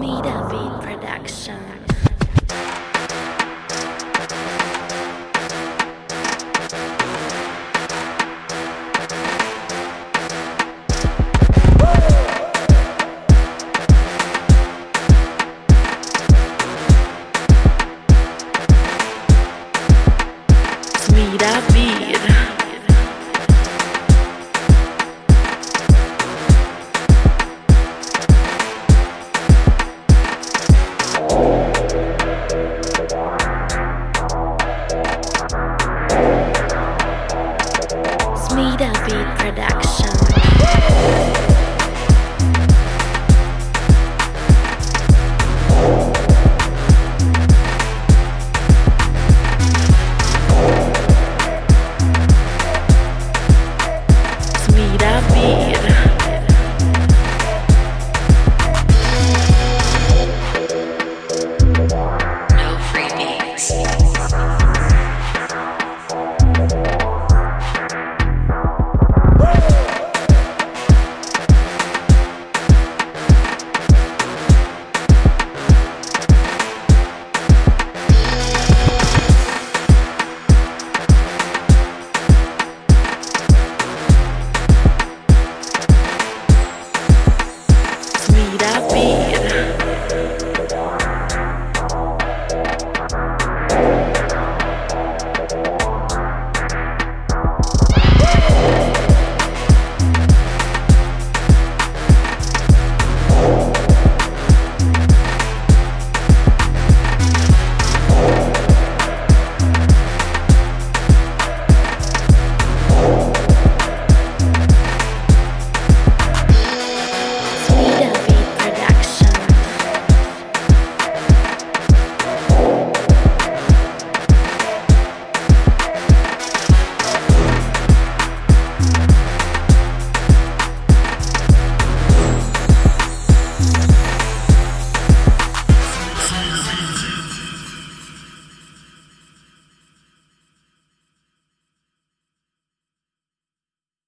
Made Up in Production. Beat Production.